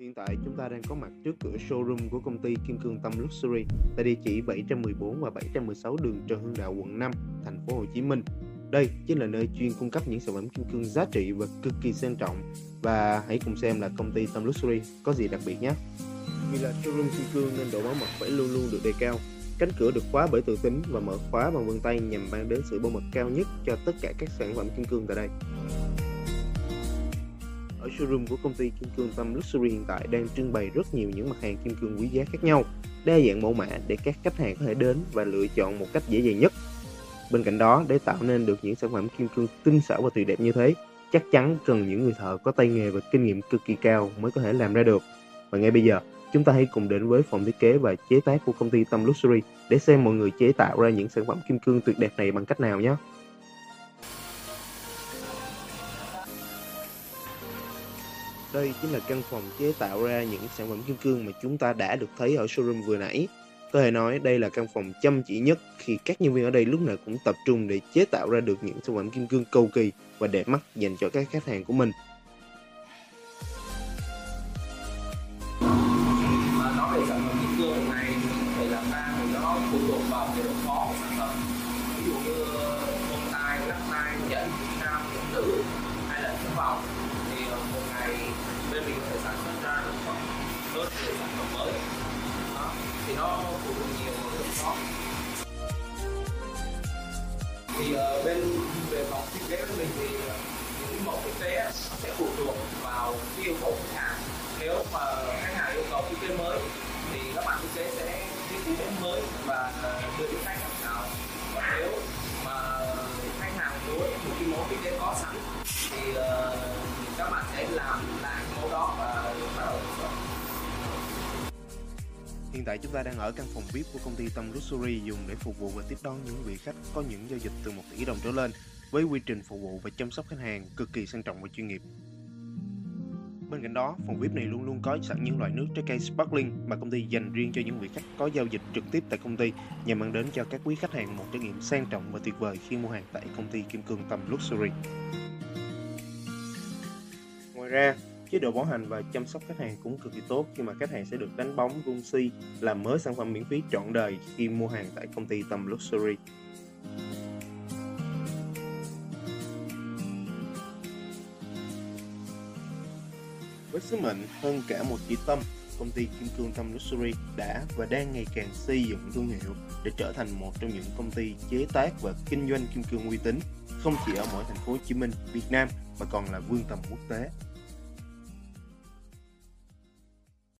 Hiện tại chúng ta đang có mặt trước cửa showroom của công ty Kim Cương Tâm Luxury tại địa chỉ 714 và 716 đường Trần Hưng Đạo, quận 5, thành phố Hồ Chí Minh. Đây chính là nơi chuyên cung cấp những sản phẩm kim cương giá trị và cực kỳ sang trọng. Và hãy cùng xem là công ty Tâm Luxury có gì đặc biệt nhé. Vì là showroom kim cương nên độ bảo mật phải luôn luôn được đề cao. Cánh cửa được khóa bởi tự tính và mở khóa bằng vân tay nhằm mang đến sự bảo mật cao nhất cho tất cả các sản phẩm kim cương tại đây. Ở showroom của công ty Kim Cương Tâm Luxury hiện tại đang trưng bày rất nhiều những mặt hàng kim cương quý giá khác nhau, đa dạng mẫu mã để các khách hàng có thể đến và lựa chọn một cách dễ dàng nhất. Bên cạnh đó, để tạo nên được những sản phẩm kim cương tinh xảo và tuyệt đẹp như thế, chắc chắn cần những người thợ có tay nghề và kinh nghiệm cực kỳ cao mới có thể làm ra được. Và ngay bây giờ, chúng ta hãy cùng đến với phòng thiết kế và chế tác của công ty Tâm Luxury để xem mọi người chế tạo ra những sản phẩm kim cương tuyệt đẹp này bằng cách nào nhé. Đây chính là căn phòng chế tạo ra những sản phẩm kim cương mà chúng ta đã được thấy ở showroom vừa nãy. Có thể nói đây là căn phòng chăm chỉ nhất khi các nhân viên ở đây lúc nào cũng tập trung để chế tạo ra được những sản phẩm kim cương cầu kỳ và đẹp mắt dành cho các khách hàng của mình. mà nói về sản phẩm kim cương này phải làm ra thì nó phụ thuộc vào cái độ khó của sản phẩm ví dụ như bông tai lắc tai nhẫn nam nhẫn nữ hay là vòng rất nhiều sản phẩm mới đó thì nó phụ thuộc nhiều vào cái shop. thì uh, bên về phòng thiết kế của mình thì ờ, những mẫu thiết kế sẽ phụ thuộc vào yêu cầu khách hàng nếu mà khách hàng yêu cầu thiết kế mới thì các bạn thiết kế sẽ thiết kế mới và ờ, đưa đến khách hàng nào còn nếu mà khách hàng muốn một cái mẫu thiết kế có sẵn thì uh, các bạn sẽ làm lại Hiện tại chúng ta đang ở căn phòng VIP của công ty Tâm Luxury dùng để phục vụ và tiếp đón những vị khách có những giao dịch từ 1 tỷ đồng trở lên với quy trình phục vụ và chăm sóc khách hàng cực kỳ sang trọng và chuyên nghiệp. Bên cạnh đó, phòng VIP này luôn luôn có sẵn những loại nước trái cây sparkling mà công ty dành riêng cho những vị khách có giao dịch trực tiếp tại công ty nhằm mang đến cho các quý khách hàng một trải nghiệm sang trọng và tuyệt vời khi mua hàng tại công ty Kim Cương Tâm Luxury. Ngoài ra, chế độ bảo hành và chăm sóc khách hàng cũng cực kỳ tốt khi mà khách hàng sẽ được đánh bóng gung si làm mới sản phẩm miễn phí trọn đời khi mua hàng tại công ty tầm Luxury. Với sứ mệnh hơn cả một chỉ tâm, công ty Kim Cương Tâm Luxury đã và đang ngày càng xây dựng thương hiệu để trở thành một trong những công ty chế tác và kinh doanh kim cương uy tín không chỉ ở mỗi thành phố Hồ Chí Minh, Việt Nam mà còn là vương tầm quốc tế.